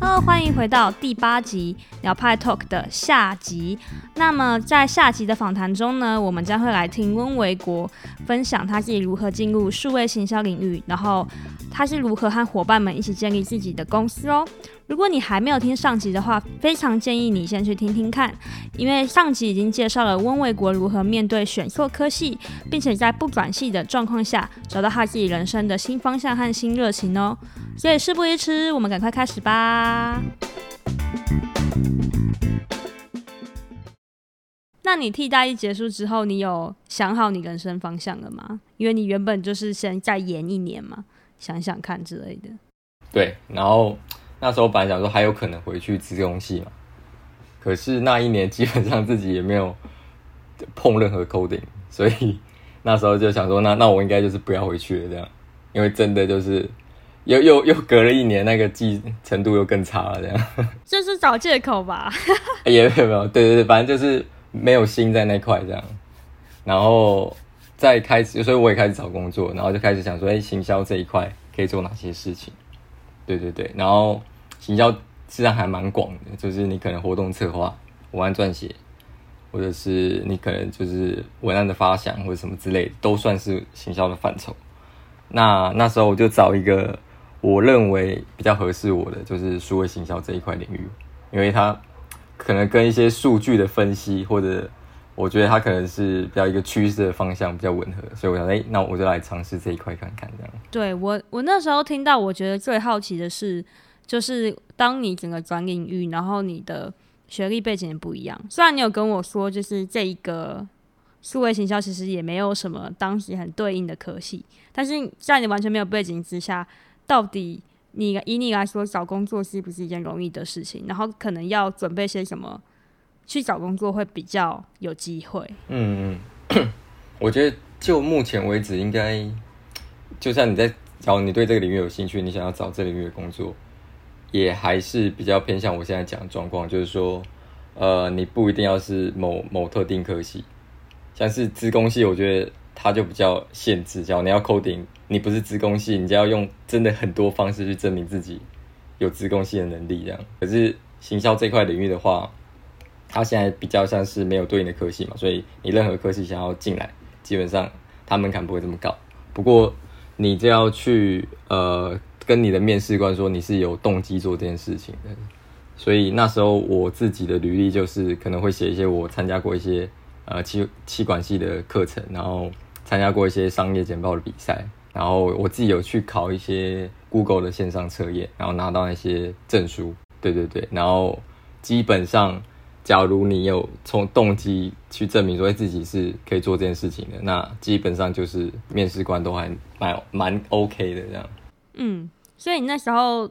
Hello，欢迎回到第八集鸟派 Talk 的下集。那么在下集的访谈中呢，我们将会来听温维国分享他自己如何进入数位行销领域，然后他是如何和伙伴们一起建立自己的公司哦。如果你还没有听上集的话，非常建议你先去听听看，因为上集已经介绍了温卫国如何面对选错科系，并且在不转系的状况下找到他自己人生的新方向和新热情哦。所以事不宜迟，我们赶快开始吧。那你替代一结束之后，你有想好你人生方向了吗？因为你原本就是先再延一年嘛，想想看之类的。对，然后。那时候本来想说还有可能回去资工系嘛，可是那一年基本上自己也没有碰任何 coding，所以那时候就想说，那那我应该就是不要回去了这样，因为真的就是又 又又隔了一年，那个记程度又更差了这样。就是找借口吧？也没有没有，对对对，反正就是没有心在那块这样，然后在开始，所以我也开始找工作，然后就开始想说，哎，行销这一块可以做哪些事情？对对对，然后行销实际上还蛮广的，就是你可能活动策划、文案撰写，或者是你可能就是文案的发想或者什么之类的，都算是行销的范畴。那那时候我就找一个我认为比较合适我的，就是数位行销这一块领域，因为它可能跟一些数据的分析，或者我觉得它可能是比较一个趋势的方向比较吻合，所以我想，哎，那我就来尝试这一块看看这样。对我，我那时候听到，我觉得最好奇的是，就是当你整个转领域，然后你的学历背景也不一样。虽然你有跟我说，就是这一个数位行销其实也没有什么当时很对应的科系，但是在你完全没有背景之下，到底你以你来说找工作是不是一件容易的事情？然后可能要准备些什么去找工作会比较有机会？嗯嗯，我觉得就目前为止应该。就像你在，找你对这个领域有兴趣，你想要找这个领域的工作，也还是比较偏向我现在讲的状况，就是说，呃，你不一定要是某某特定科系，像是资工系，我觉得它就比较限制，假如你要 coding，你不是资工系，你就要用真的很多方式去证明自己有资工系的能力这样。可是行销这块领域的话，它现在比较像是没有对应的科系嘛，所以你任何科系想要进来，基本上它门槛不会这么高。不过你就要去呃跟你的面试官说你是有动机做这件事情的，所以那时候我自己的履历就是可能会写一些我参加过一些呃气气管系的课程，然后参加过一些商业简报的比赛，然后我自己有去考一些 Google 的线上测验，然后拿到那些证书，对对对，然后基本上。假如你有从动机去证明说自己是可以做这件事情的，那基本上就是面试官都还蛮蛮 OK 的这样。嗯，所以你那时候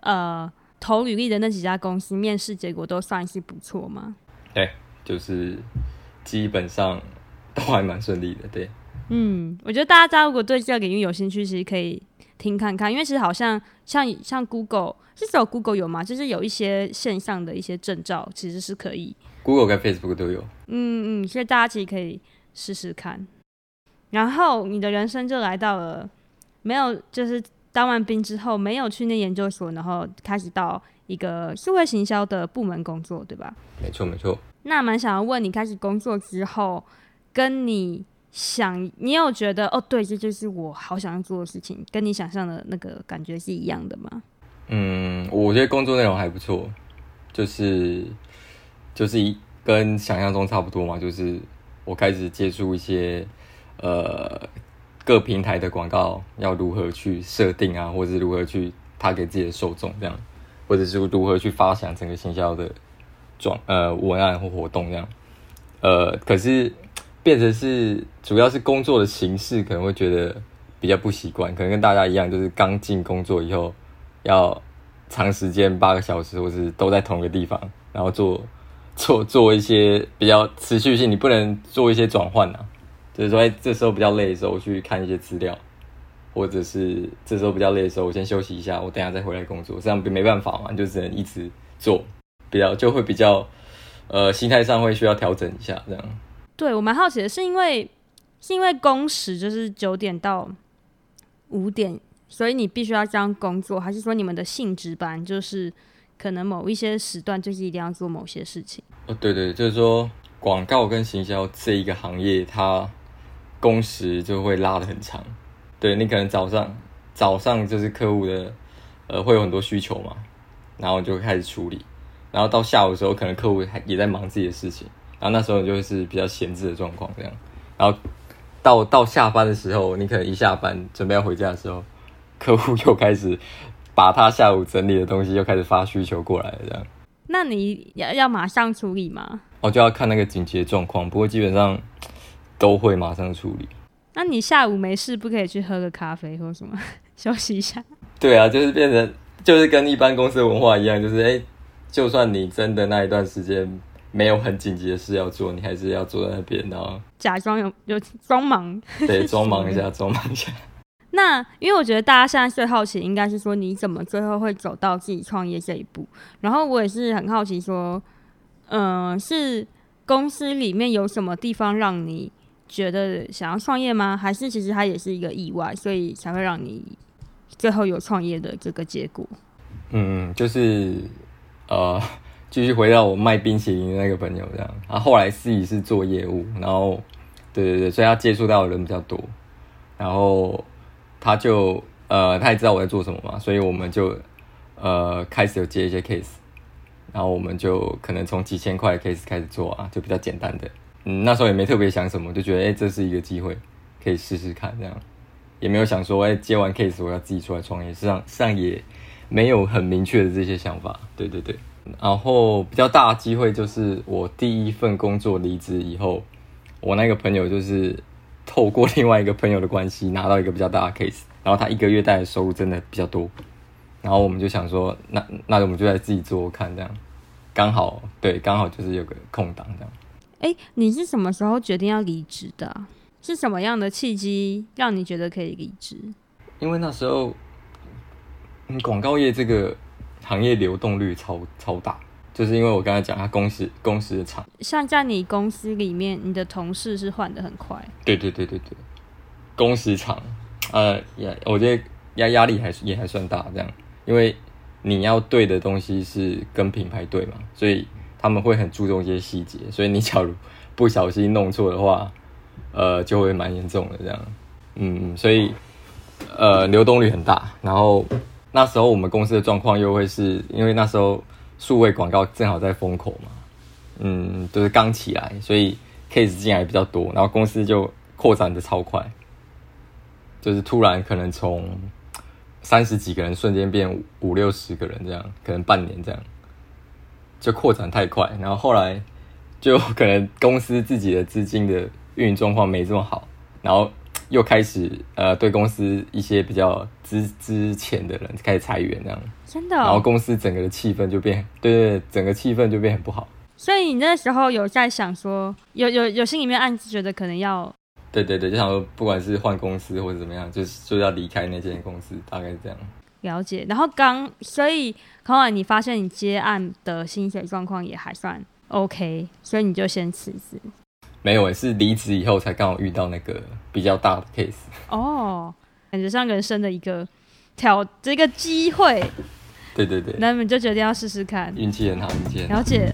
呃投履历的那几家公司面试结果都算是不错吗？对，就是基本上都还蛮顺利的。对，嗯，我觉得大家如果对这个领域有兴趣，其实可以听看看，因为其实好像像像 Google。是只有 Google 有吗？就是有一些线上的一些证照，其实是可以。Google 跟 Facebook 都有。嗯嗯，所以大家其实可以试试看。然后你的人生就来到了没有，就是当完兵之后没有去念研究所，然后开始到一个社会行销的部门工作，对吧？没错没错。那蛮想要问你，开始工作之后，跟你想，你有觉得哦，对，这就是我好想要做的事情，跟你想象的那个感觉是一样的吗？嗯，我觉得工作内容还不错，就是就是一跟想象中差不多嘛，就是我开始接触一些呃各平台的广告要如何去设定啊，或者是如何去他给自己的受众这样，或者是如何去发想整个行销的状呃文案或活动这样，呃，可是变成是主要是工作的形式可能会觉得比较不习惯，可能跟大家一样，就是刚进工作以后。要长时间八个小时，或是都在同一个地方，然后做做做一些比较持续性，你不能做一些转换啊。就是说，哎，这时候比较累的时候，我去看一些资料，或者是这时候比较累的时候，我先休息一下，我等下再回来工作。这样没办法嘛，就只能一直做，比较就会比较呃心态上会需要调整一下。这样。对，我蛮好奇的是，因为是因为工时就是九点到五点，所以你必须要这样工作，还是说你们的性质班就是可能某一些时段就是一定要做某些事情？哦，对对，就是说广告跟行销这一个行业，它工时就会拉得很长。对，你可能早上早上就是客户的呃会有很多需求嘛，然后就开始处理，然后到下午的时候，可能客户还也在忙自己的事情，然后那时候就是比较闲置的状况这样，然后。到到下班的时候，你可能一下班准备要回家的时候，客户 又开始把他下午整理的东西又开始发需求过来了，这样。那你要要马上处理吗？我就要看那个紧急的状况，不过基本上都会马上处理。那你下午没事不可以去喝个咖啡或什么 休息一下？对啊，就是变成就是跟一般公司的文化一样，就是哎、欸，就算你真的那一段时间。没有很紧急的事要做，你还是要坐在那边，然后假装有有装忙，对，装忙一下，装忙一下。那因为我觉得大家现在最好奇，应该是说你怎么最后会走到自己创业这一步。然后我也是很好奇，说，嗯、呃，是公司里面有什么地方让你觉得想要创业吗？还是其实它也是一个意外，所以才会让你最后有创业的这个结果？嗯，就是呃。继续回到我卖冰淇淋的那个朋友这样，然后来自己是做业务，然后对对对，所以他接触到的人比较多，然后他就呃他也知道我在做什么嘛，所以我们就呃开始有接一些 case，然后我们就可能从几千块的 case 开始做啊，就比较简单的，嗯，那时候也没特别想什么，就觉得哎这是一个机会，可以试试看这样，也没有想说哎接完 case 我要自己出来创业，实际上实际上也没有很明确的这些想法，对对对。然后比较大的机会就是我第一份工作离职以后，我那个朋友就是透过另外一个朋友的关系拿到一个比较大的 case，然后他一个月带的收入真的比较多，然后我们就想说，那那我们就来自己做看这样，刚好对，刚好就是有个空档这样。哎，你是什么时候决定要离职的？是什么样的契机让你觉得可以离职？因为那时候，嗯，广告业这个。行业流动率超超大，就是因为我刚才讲，他公司公司的长。像在你公司里面，你的同事是换得很快。对对对对对，工时长，呃，也我觉得压压力还是也还算大，这样，因为你要对的东西是跟品牌对嘛，所以他们会很注重一些细节，所以你假如不小心弄错的话，呃，就会蛮严重的这样。嗯，所以呃，流动率很大，然后。那时候我们公司的状况又会是因为那时候数位广告正好在风口嘛，嗯，就是刚起来，所以 case 进来比较多，然后公司就扩展的超快，就是突然可能从三十几个人瞬间变五六十个人这样，可能半年这样，就扩展太快，然后后来就可能公司自己的资金的运营状况没这么好，然后。又开始呃，对公司一些比较资资浅的人开始裁员这样，真的、哦，然后公司整个的气氛就变，对整个气氛就变很不好。所以你那时候有在想说，有有有心里面暗自觉得可能要，对对对，就想说不管是换公司或者怎么样，就是就要离开那间公司，大概是这样。了解。然后刚，所以后来你发现你接案的薪水状况也还算 OK，所以你就先辞职。没有，是离职以后才刚好遇到那个比较大的 case。哦，感觉像人生的一个挑这个机会。对对对。那你们就决定要试试看。运气很好，运气很好。了解。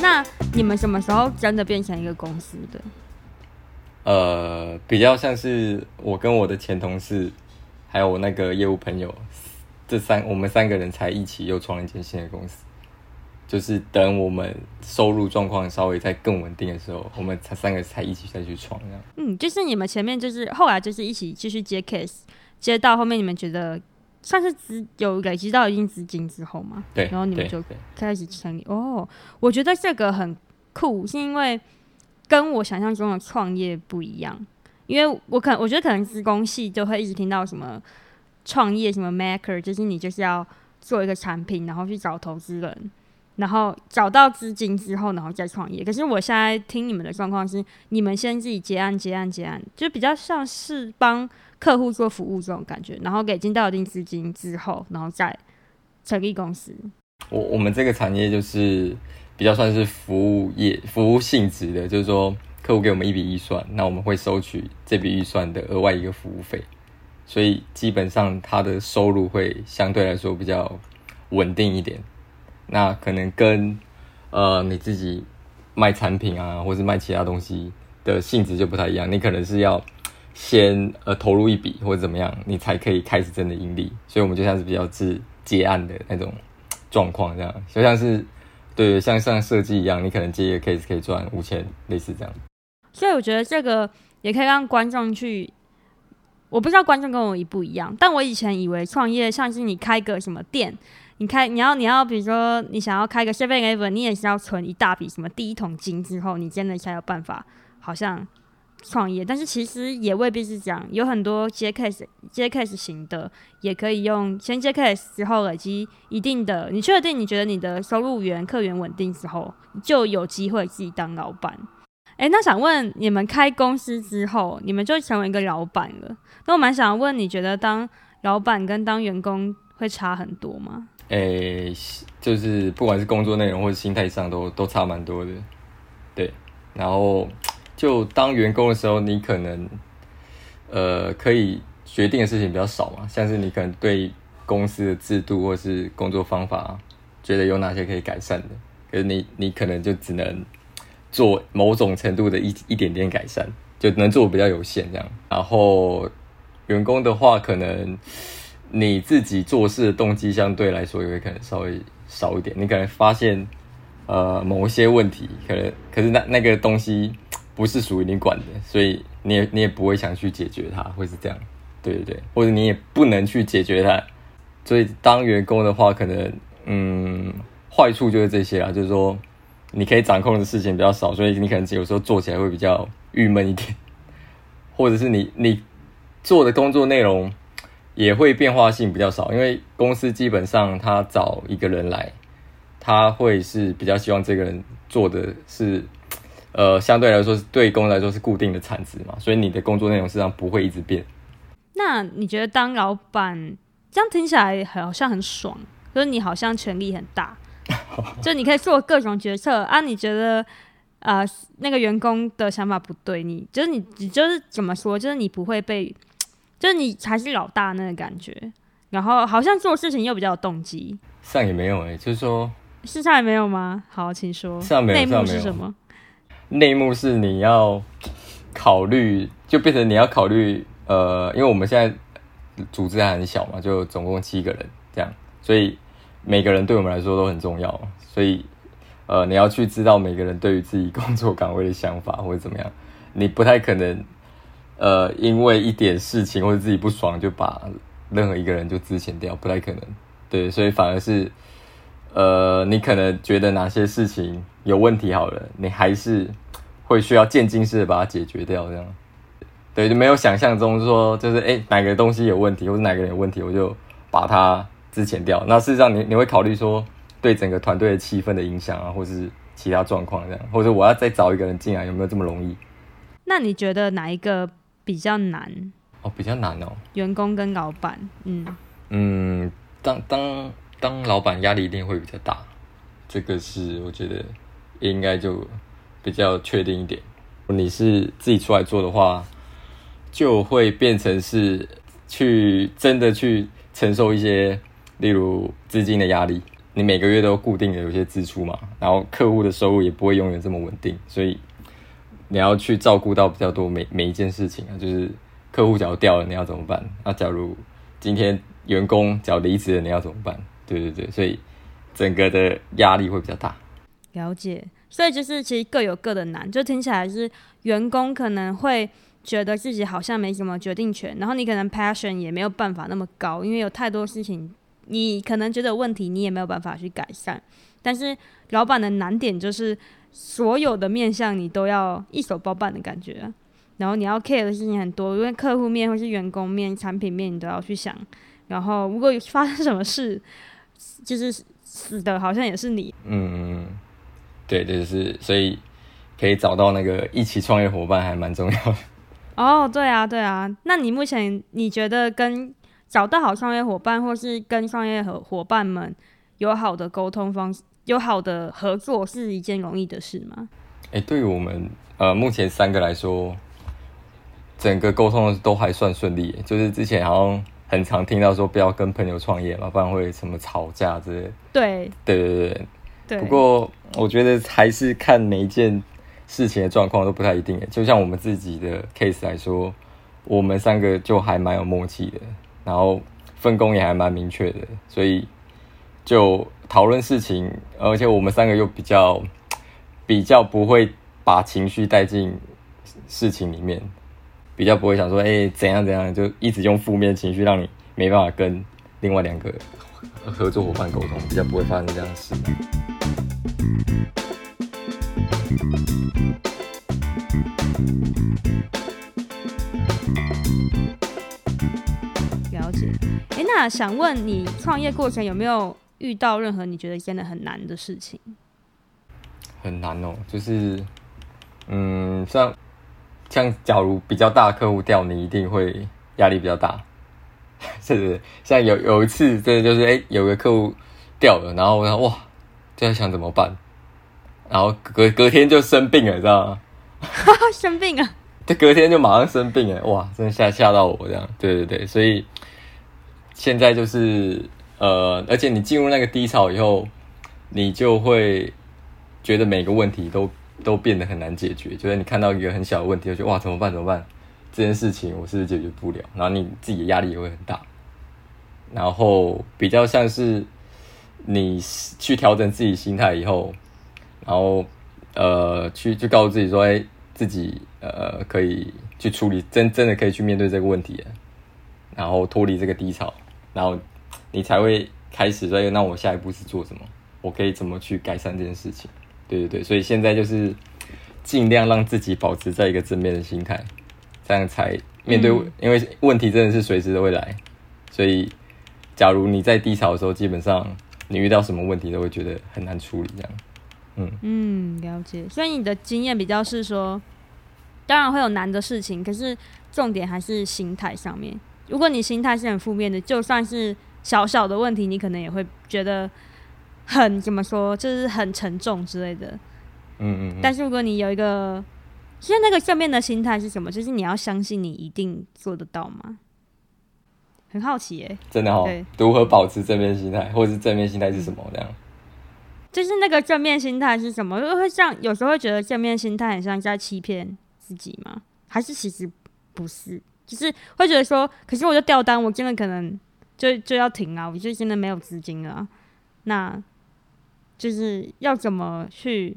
那你们什么时候真的变成一个公司的？呃，比较像是我跟我的前同事，还有我那个业务朋友。这三我们三个人才一起又创了一间新的公司，就是等我们收入状况稍微再更稳定的时候，我们才三个才一起再去创这样。嗯，就是你们前面就是后来就是一起继续接 case，接到后面你们觉得算是资有累积到一定资金之后嘛？对，然后你们就开始成立。哦，我觉得这个很酷，是因为跟我想象中的创业不一样，因为我可能我觉得可能资工系就会一直听到什么。创业什么 maker，就是你就是要做一个产品，然后去找投资人，然后找到资金之后，然后再创业。可是我现在听你们的状况是，你们先自己接案、接案、接案，就比较像是帮客户做服务这种感觉，然后给进到一定资金之后，然后再成立公司。我我们这个产业就是比较算是服务业、服务性质的，就是说客户给我们一笔预算，那我们会收取这笔预算的额外一个服务费，所以基本上他的收入会相对来说比较稳定一点。那可能跟呃你自己卖产品啊，或是卖其他东西的性质就不太一样。你可能是要先呃投入一笔或者怎么样，你才可以开始真的盈利。所以我们就像是比较是接案的那种状况，这样就像是对像像设计一样，你可能接一个 case 可以赚五千，类似这样。所以我觉得这个也可以让观众去，我不知道观众跟我一不一样，但我以前以为创业像是你开个什么店。你开，你要，你要，比如说，你想要开个 Seven Eleven，你也是要存一大笔什么第一桶金之后，你真的才有办法，好像创业。但是其实也未必是这样，有很多接 case 接 case 型的，也可以用先接 case 之后累积一定的，你确定你觉得你的收入源客源稳定之后，就有机会自己当老板。诶，那想问你们开公司之后，你们就成为一个老板了。那我蛮想问，你觉得当老板跟当员工会差很多吗？诶、欸，就是不管是工作内容或者心态上，都都差蛮多的，对。然后就当员工的时候，你可能呃可以决定的事情比较少嘛，像是你可能对公司的制度或是工作方法觉得有哪些可以改善的，可是你你可能就只能做某种程度的一一点点改善，就能做比较有限这样。然后员工的话，可能。你自己做事的动机相对来说也会可能稍微少一点，你可能发现呃某一些问题，可能可是那那个东西不是属于你管的，所以你也你也不会想去解决它，会是这样，对对对，或者你也不能去解决它，所以当员工的话，可能嗯坏处就是这些啦，就是说你可以掌控的事情比较少，所以你可能有时候做起来会比较郁闷一点，或者是你你做的工作内容。也会变化性比较少，因为公司基本上他找一个人来，他会是比较希望这个人做的是，呃，相对来说是对公司来说是固定的产值嘛，所以你的工作内容实际上不会一直变。那你觉得当老板这样听起来好像很爽，就是你好像权力很大，就你可以做各种决策啊？你觉得呃那个员工的想法不对，你就是你你就是怎么说？就是你不会被。就是你才是老大那个感觉，然后好像做事情又比较有动机。上也没有哎、欸，就是说，是上也没有吗？好，请说。上没有，内幕是什么？内幕是你要考虑，就变成你要考虑，呃，因为我们现在组织还很小嘛，就总共七个人这样，所以每个人对我们来说都很重要，所以呃，你要去知道每个人对于自己工作岗位的想法或者怎么样，你不太可能。呃，因为一点事情或者自己不爽，就把任何一个人就之前掉，不太可能。对，所以反而是，呃，你可能觉得哪些事情有问题好了，你还是会需要渐进式的把它解决掉，这样。对，就没有想象中说，就是诶哪个东西有问题，或者哪个人有问题，我就把它资遣掉。那事实上你，你你会考虑说，对整个团队的气氛的影响啊，或是其他状况这样，或者我要再找一个人进来，有没有这么容易？那你觉得哪一个？比较难哦，比较难哦。员工跟老板，嗯嗯，当当当老板压力一定会比较大，这个是我觉得应该就比较确定一点。你是自己出来做的话，就会变成是去真的去承受一些，例如资金的压力，你每个月都固定的有些支出嘛，然后客户的收入也不会永远这么稳定，所以。你要去照顾到比较多每每一件事情啊，就是客户假如掉了，你要怎么办？那假如今天员工假如离职了，你要怎么办？对对对，所以整个的压力会比较大。了解，所以就是其实各有各的难，就听起来是员工可能会觉得自己好像没什么决定权，然后你可能 passion 也没有办法那么高，因为有太多事情你可能觉得有问题，你也没有办法去改善。但是老板的难点就是。所有的面向你都要一手包办的感觉啊，然后你要 care 的事情很多，因为客户面或是员工面、产品面你都要去想。然后如果发生什么事，就是死的好像也是你。嗯，对，就是所以可以找到那个一起创业伙伴还蛮重要的。哦，对啊，对啊。那你目前你觉得跟找到好创业伙伴，或是跟创业伙伙伴们有好的沟通方式？有好的合作是一件容易的事吗？哎、欸，对于我们呃目前三个来说，整个沟通都还算顺利。就是之前好像很常听到说不要跟朋友创业嘛，不然会什么吵架之类的。对对对对对。不过我觉得还是看每一件事情的状况都不太一定。就像我们自己的 case 来说，我们三个就还蛮有默契的，然后分工也还蛮明确的，所以就讨论事情，而且我们三个又比较。比较不会把情绪带进事情里面，比较不会想说，哎、怎样怎样，就一直用负面情绪让你没办法跟另外两个合作伙伴沟通，比较不会发生这样的事。那想问你，创业过程有没有遇到任何你觉得真的很难的事情？很难哦，就是，嗯，像像假如比较大的客户掉你，一定会压力比较大，是不是？像有有一次，真的就是，哎、欸，有个客户掉了，然后我想，哇，就在想怎么办，然后隔隔天就生病了，你知道吗？生病啊，就隔天就马上生病了，哇，真的吓吓到我这样，对对对，所以现在就是，呃，而且你进入那个低潮以后，你就会。觉得每个问题都都变得很难解决，就是你看到一个很小的问题，就哇，怎么办？怎么办？这件事情我是不是解决不了？然后你自己的压力也会很大。然后比较像是你去调整自己心态以后，然后呃，去就告诉自己说，哎，自己呃可以去处理，真真的可以去面对这个问题，然后脱离这个低潮，然后你才会开始说，那我下一步是做什么？我可以怎么去改善这件事情？对对对，所以现在就是尽量让自己保持在一个正面的心态，这样才面对，嗯、因为问题真的是随时都会来，所以假如你在低潮的时候，基本上你遇到什么问题都会觉得很难处理，这样。嗯嗯，了解。所以你的经验比较是说，当然会有难的事情，可是重点还是心态上面。如果你心态是很负面的，就算是小小的问题，你可能也会觉得。很怎么说，就是很沉重之类的。嗯嗯。但是如果你有一个，其实那个正面的心态是什么？就是你要相信你一定做得到吗？很好奇耶。真的哦。对。如何保持正面心态，或者是正面心态是什么？这样。就是那个正面心态是什么？就会像有时候会觉得正面心态很像在欺骗自己吗？还是其实不是？就是会觉得说，可是我就掉单，我真的可能就就要停啊，我就真的没有资金了。那。就是要怎么去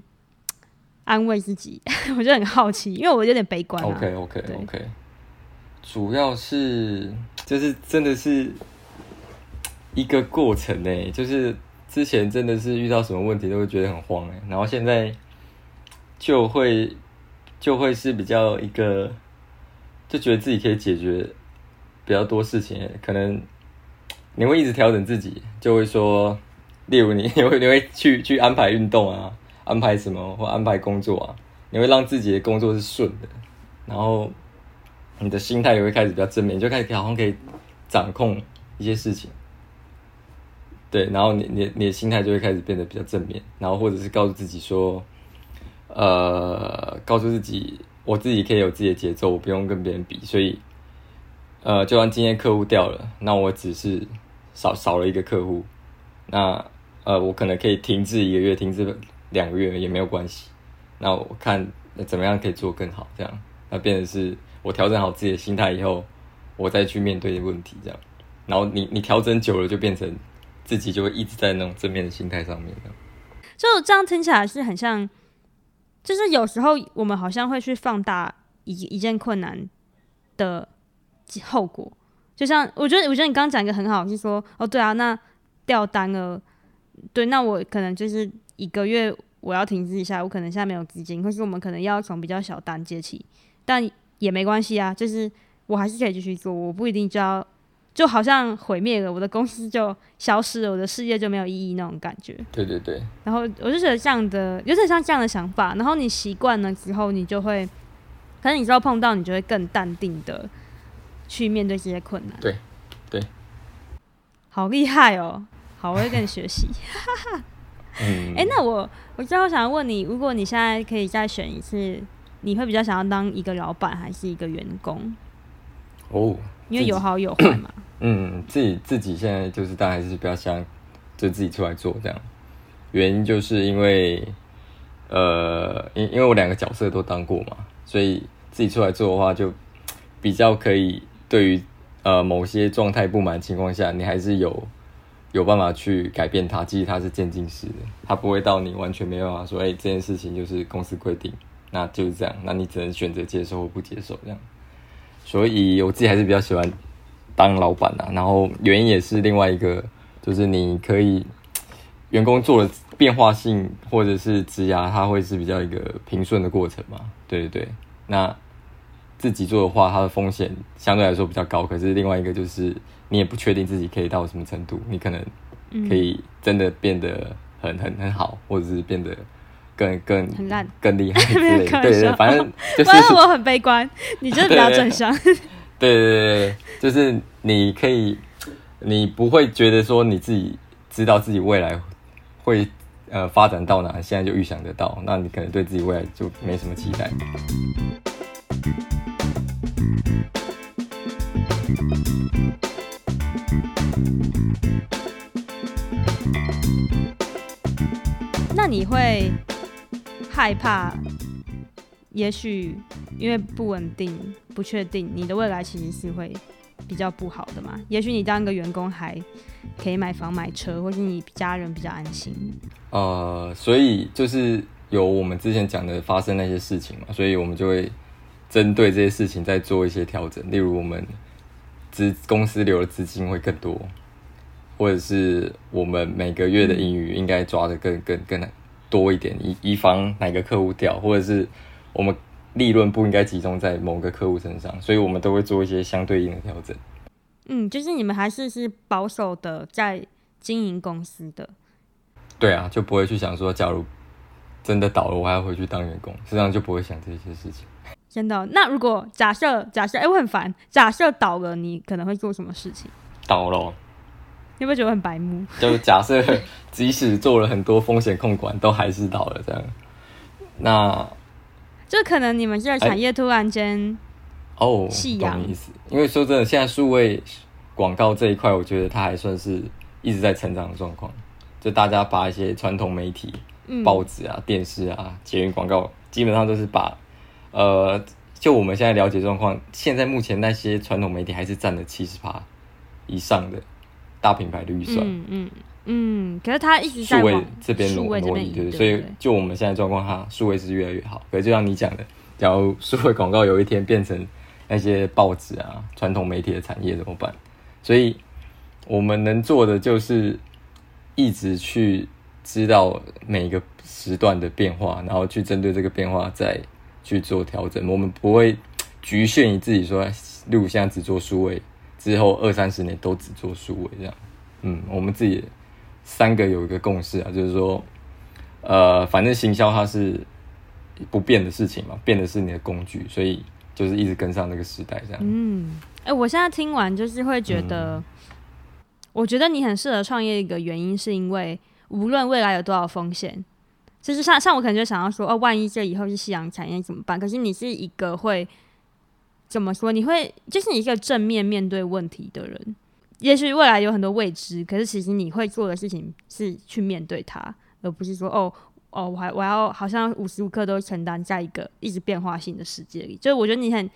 安慰自己，我就很好奇，因为我有点悲观啊。OK OK OK，主要是就是真的是一个过程呢，就是之前真的是遇到什么问题都会觉得很慌哎，然后现在就会就会是比较一个就觉得自己可以解决比较多事情，可能你会一直调整自己，就会说。例如你，你 会你会去去安排运动啊，安排什么或安排工作啊，你会让自己的工作是顺的，然后你的心态也会开始比较正面，就开始好像可以掌控一些事情，对，然后你你你的心态就会开始变得比较正面，然后或者是告诉自己说，呃，告诉自己我自己可以有自己的节奏，我不用跟别人比，所以，呃，就算今天客户掉了，那我只是少少了一个客户，那。呃，我可能可以停滞一个月，停滞两个月也没有关系。那我看怎么样可以做更好，这样，那变成是我调整好自己的心态以后，我再去面对问题，这样。然后你你调整久了，就变成自己就会一直在那种正面的心态上面。就这样听起来是很像，就是有时候我们好像会去放大一一件困难的后果。就像我觉得，我觉得你刚刚讲一个很好，是说哦，对啊，那掉单了。对，那我可能就是一个月我要停止一下，我可能现在没有资金，或是我们可能要从比较小单接起，但也没关系啊，就是我还是可以继续做，我不一定就要，就好像毁灭了，我的公司就消失了，我的事业就没有意义那种感觉。对对对。然后我就觉得这样的有点像这样的想法，然后你习惯了之后，你就会，可能你之后碰到，你就会更淡定的去面对这些困难。对对。好厉害哦。好，我会跟你学习。嗯，哎、欸，那我我最后想要问你，如果你现在可以再选一次，你会比较想要当一个老板还是一个员工？哦，因为有好有坏嘛。嗯，自己自己现在就是，大家还是比较想就自己出来做这样。原因就是因为，呃，因因为我两个角色都当过嘛，所以自己出来做的话，就比较可以对于呃某些状态不满情况下，你还是有。有办法去改变它，即使它是渐进式的，它不会到你完全没办法说，哎、欸，这件事情就是公司规定，那就是这样，那你只能选择接受或不接受这样。所以我自己还是比较喜欢当老板的，然后原因也是另外一个，就是你可以员工做的变化性或者是职涯，它会是比较一个平顺的过程嘛，对对对。那自己做的话，它的风险相对来说比较高，可是另外一个就是。你也不确定自己可以到什么程度，你可能可以真的变得很很很好，或者是变得更更很烂、更厉害 之类的。对，对对，反正 就是反正我很悲观，你就是比较正向。对对 对对，就是你可以，你不会觉得说你自己知道自己未来会呃发展到哪，现在就预想得到，那你可能对自己未来就没什么期待。那你会害怕？也许因为不稳定、不确定，你的未来其实是会比较不好的嘛？也许你当一个员工还可以买房买车，或是你家人比较安心。呃，所以就是有我们之前讲的发生那些事情嘛，所以我们就会针对这些事情再做一些调整。例如，我们资公司留的资金会更多。或者是我们每个月的盈余应该抓得更更更多一点，以以防哪个客户掉，或者是我们利润不应该集中在某个客户身上，所以我们都会做一些相对应的调整。嗯，就是你们还是是保守的在经营公司的。对啊，就不会去想说，假如真的倒了，我还要回去当员工，实际上就不会想这些事情。真的？那如果假设假设，哎、欸，我很烦，假设倒了，你可能会做什么事情？倒了。你会觉得很白目？就假设，即使做了很多风险控管，都还是倒了这样。那就可能你们这个产业突然间哦，懂意思。因为说真的，现在数位广告这一块，我觉得它还算是一直在成长的状况。就大家把一些传统媒体、报纸啊、电视啊、捷运广告，基本上都是把呃，就我们现在了解状况，现在目前那些传统媒体还是占了七十趴以上的。大品牌的预算，嗯嗯嗯，可是它一直在数位这边努努力，对，所以就我们现在状况，它数位是越来越好。可是就像你讲的，假如 数位广告有一天变成那些报纸啊、传统媒体的产业怎么办？所以我们能做的就是一直去知道每个时段的变化，然后去针对这个变化再去做调整。我们不会局限于自己说，例如现在只做数位。之后二三十年都只做数位这样，嗯，我们自己三个有一个共识啊，就是说，呃，反正行销它是不变的事情嘛，变的是你的工具，所以就是一直跟上这个时代这样。嗯，哎、欸，我现在听完就是会觉得，嗯、我觉得你很适合创业一个原因是因为无论未来有多少风险，就是像像我可能就想要说，哦，万一这以后是夕阳产业怎么办？可是你是一个会。怎么说？你会就是你一个正面面对问题的人。也许未来有很多未知，可是其实你会做的事情是去面对它，而不是说哦哦，我还我要好像无时无刻都承担在一个一直变化性的世界里。就是我觉得你很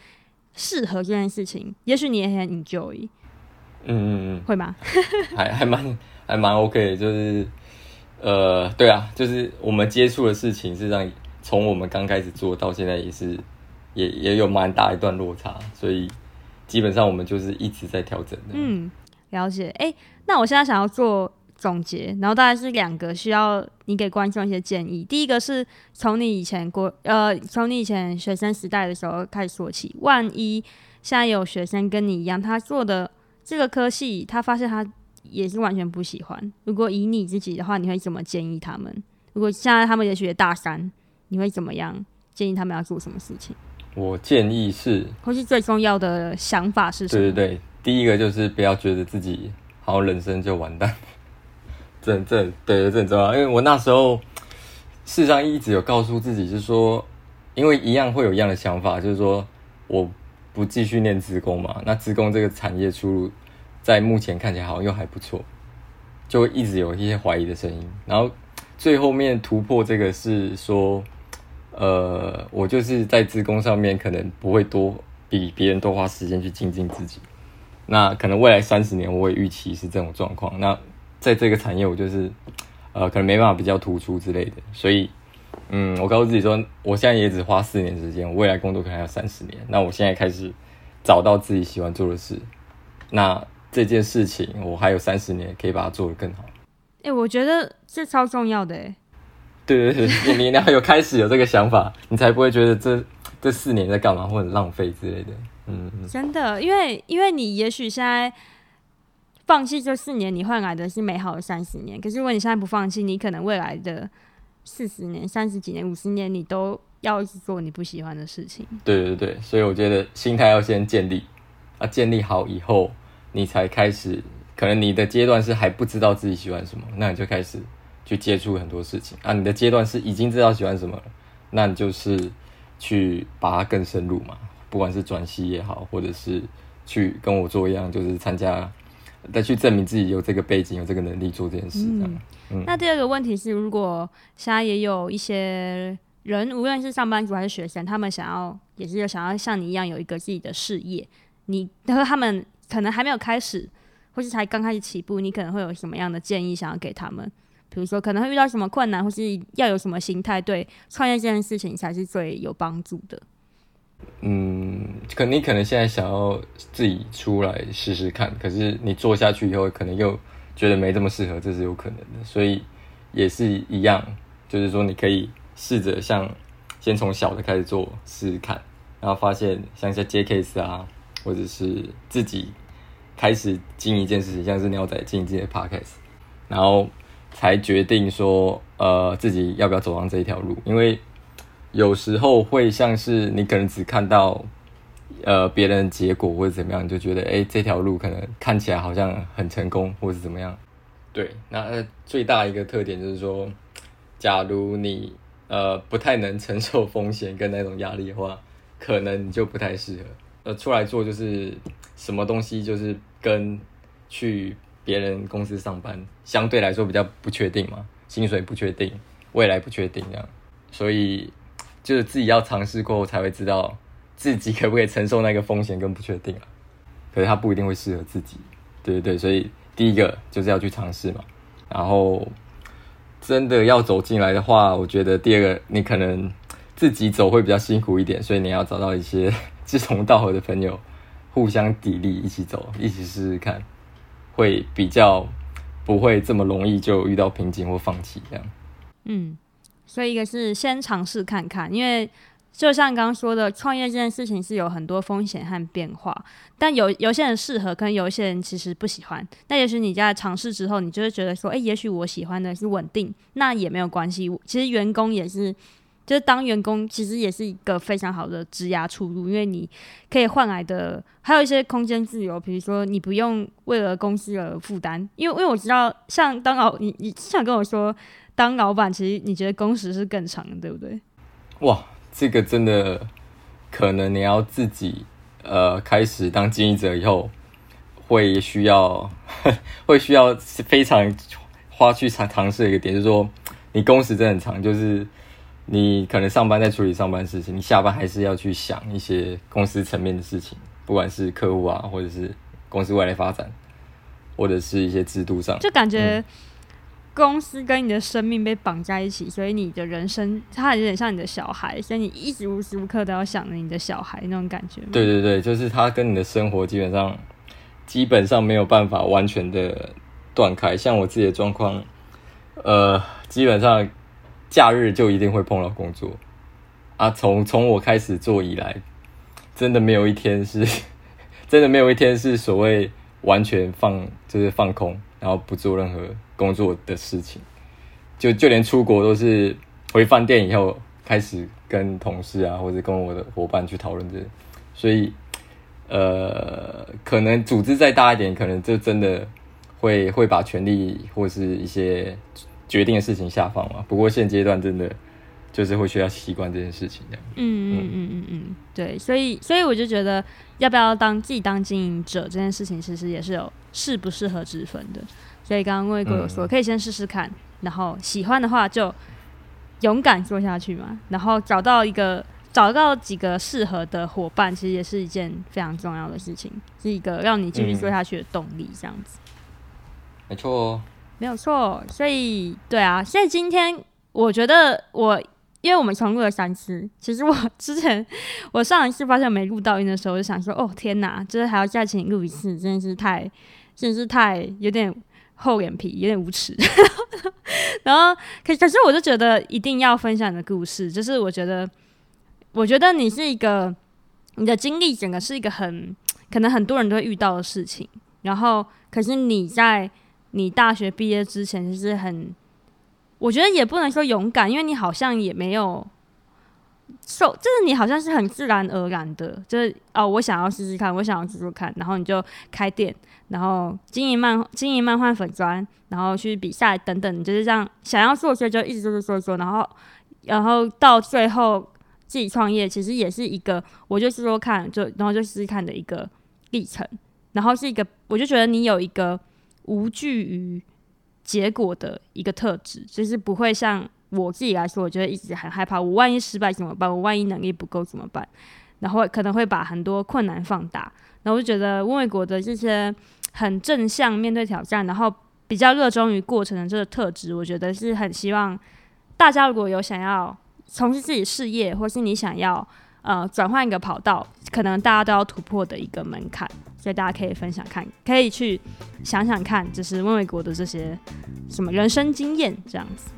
适合这件事情，也许你也很 enjoy。嗯嗯嗯，会吗？还还蛮还蛮 OK，就是呃，对啊，就是我们接触的事情，是让从我们刚开始做到现在也是。也也有蛮大一段落差，所以基本上我们就是一直在调整的。嗯，了解。哎、那我现在想要做总结，然后大概是两个需要你给观众一些建议。第一个是从你以前过，呃，从你以前学生时代的时候开始说起。万一现在有学生跟你一样，他做的这个科系，他发现他也是完全不喜欢。如果以你自己的话，你会怎么建议他们？如果现在他们也学大三，你会怎么样建议他们要做什么事情？我建议是，或是最重要的想法是什么？对对对，第一个就是不要觉得自己好像人生就完蛋，这这对这很重要，因为我那时候事实上一直有告诉自己，就是说，因为一样会有一样的想法，就是说我不继续念职工嘛，那职工这个产业出路在目前看起来好像又还不错，就一直有一些怀疑的声音。然后最后面突破这个是说，呃，我就是在资工上面可能不会多比别人多花时间去精进自己。那可能未来三十年，我也预期是这种状况。那在这个产业，我就是呃，可能没办法比较突出之类的。所以，嗯，我告诉自己说，我现在也只花四年时间，我未来工作可能还要三十年。那我现在开始找到自己喜欢做的事，那这件事情我还有三十年可以把它做得更好。哎、我觉得这超重要的哎。对对对，你你要有开始有这个想法，你才不会觉得这这四年在干嘛或者浪费之类的。嗯，真的，因为因为你也许现在放弃这四年，你换来的是美好的三十年。可是如果你现在不放弃，你可能未来的四十年、三十几年、五十年，你都要一直做你不喜欢的事情。对对对，所以我觉得心态要先建立啊，建立好以后，你才开始。可能你的阶段是还不知道自己喜欢什么，那你就开始去接触很多事情啊。你的阶段是已经知道喜欢什么了，那你就是去把它更深入嘛。不管是转系也好，或者是去跟我做一样，就是参加，再去证明自己有这个背景、有这个能力做这件事。这样。嗯，嗯。那第二个问题是，如果现在也有一些人，无论是上班族还是学生，他们想要，也是有想要像你一样有一个自己的事业，你和他们可能还没有开始，或是才刚开始起步，你可能会有什么样的建议想要给他们？比如说，可能会遇到什么困难，或是要有什么心态，对创业这件事情才是最有帮助的。嗯，可你可能现在想要自己出来试试看，可是你做下去以后，可能又觉得没这么适合，这是有可能的。所以也是一样，就是说你可以试着像先从小的开始做试试看，然后发现像一些接 case 啊，或者是自己开始经营一件事情，像是鸟仔经营自己的 podcast，然后才决定说呃自己要不要走上这一条路，因为。有时候会像是你可能只看到，呃，别人的结果或者怎么样，你就觉得，哎，这条路可能看起来好像很成功，或者怎么样。对，那最大一个特点就是说，假如你呃不太能承受风险跟那种压力的话，可能你就不太适合。呃，出来做就是什么东西，就是跟去别人公司上班相对来说比较不确定嘛，薪水不确定，未来不确定这样，所以。就是自己要尝试过后才会知道自己可不可以承受那个风险跟不确定啊，可是它不一定会适合自己，对对对，所以第一个就是要去尝试嘛。然后真的要走进来的话，我觉得第二个你可能自己走会比较辛苦一点，所以你要找到一些志同道合的朋友，互相砥砺，一起走，一起试试看，会比较不会这么容易就遇到瓶颈或放弃这样。嗯。所以一个是先尝试看看，因为就像刚刚说的，创业这件事情是有很多风险和变化，但有有些人适合，跟有些人其实不喜欢。那也许你在尝试之后，你就会觉得说，诶，也许我喜欢的是稳定，那也没有关系。其实员工也是，就是当员工其实也是一个非常好的职涯出路，因为你可以换来的还有一些空间自由，比如说你不用为了公司而负担，因为因为我知道，像当老你你想跟我说。当老板，其实你觉得工时是更长的，对不对？哇，这个真的可能你要自己呃开始当经营者以后，会需要 会需要非常花去尝尝试一个点，就是说你工时真的很长，就是你可能上班在处理上班事情，你下班还是要去想一些公司层面的事情，不管是客户啊，或者是公司未来发展，或者是一些制度上，就感觉。嗯公司跟你的生命被绑在一起，所以你的人生它有点像你的小孩，所以你一直无时无刻都要想着你的小孩那种感觉。对对对，就是他跟你的生活基本上基本上没有办法完全的断开。像我自己的状况，呃，基本上假日就一定会碰到工作啊。从从我开始做以来，真的没有一天是，真的没有一天是所谓完全放就是放空，然后不做任何。工作的事情，就就连出国都是回饭店以后开始跟同事啊，或者跟我的伙伴去讨论这个，所以呃，可能组织再大一点，可能就真的会会把权力或是一些决定的事情下放嘛。不过现阶段真的就是会需要习惯这件事情这样。嗯嗯嗯嗯嗯，对，所以所以我就觉得要不要当自己当经营者这件事情，其实也是有适不适合之分的。所以刚刚魏国有说，可以先试试看，然后喜欢的话就勇敢做下去嘛，然后找到一个。找到几个适合的伙伴，其实也是一件非常重要的事情，是一个让你继续做下去的动力。这样子，没错哦，没有错。所以，对啊，所以今天我觉得我，因为我们重录了三次，其实我之前我上一次发现没录到音的时候，我就想说，哦天哪，就是还要再请录一次，真的是太，真是太有点厚脸皮，有点无耻。然后，可可是我就觉得一定要分享你的故事，就是我觉得。我觉得你是一个，你的经历整个是一个很可能很多人都会遇到的事情。然后，可是你在你大学毕业之前，就是很，我觉得也不能说勇敢，因为你好像也没有受，就是你好像是很自然而然的，就是哦，我想要试试看，我想要试试看，然后你就开店，然后经营漫经营漫画粉专，然后去比赛等等，就是这样想要做，所以就一直做做做做，然后然后到最后。自己创业其实也是一个，我就试试看，就然后就试试看的一个历程，然后是一个，我就觉得你有一个无惧于结果的一个特质，就是不会像我自己来说，我觉得一直很害怕，我万一失败怎么办？我万一能力不够怎么办？然后可能会把很多困难放大，然后我就觉得温卫国的这些很正向面对挑战，然后比较热衷于过程的这个特质，我觉得是很希望大家如果有想要。从事自己事业，或是你想要呃转换一个跑道，可能大家都要突破的一个门槛，所以大家可以分享看，可以去想想看，就是温卫国的这些什么人生经验这样子。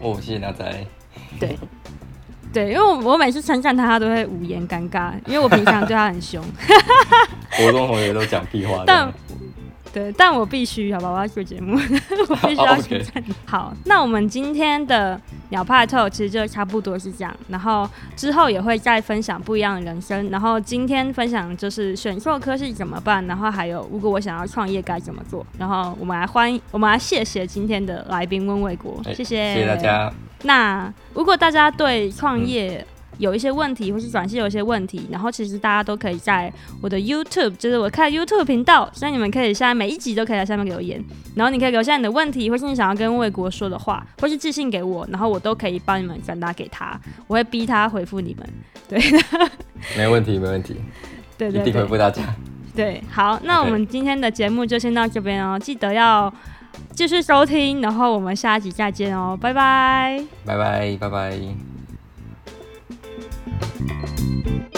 哦，谢谢大家。对对，因为我我每次称赞他，他都会无言尴尬，因为我平常对他很凶。国中同学都讲屁话。但对，但我必须好吧，我要做节目，我必须要称赞你。好，那我们今天的鸟派 Talk 其实就差不多是这样，然后之后也会再分享不一样的人生。然后今天分享就是选硕科是怎么办，然后还有如果我想要创业该怎么做。然后我们来欢迎，我们来谢谢今天的来宾温卫国，谢谢，谢谢大家。那如果大家对创业，嗯有一些问题，或是转系有一些问题，然后其实大家都可以在我的 YouTube，就是我看 YouTube 频道，所以你们可以现在每一集都可以在下面留言，然后你可以留下你的问题，或是你想要跟魏国说的话，或是寄信给我，然后我都可以帮你们转达给他，我会逼他回复你们。对，没问题，没问题，对，对，对，一定回复大家。对，好，那我们今天的节目就先到这边哦，记得要继续收听，然后我们下一集再见哦，拜拜，拜拜，拜拜。thank you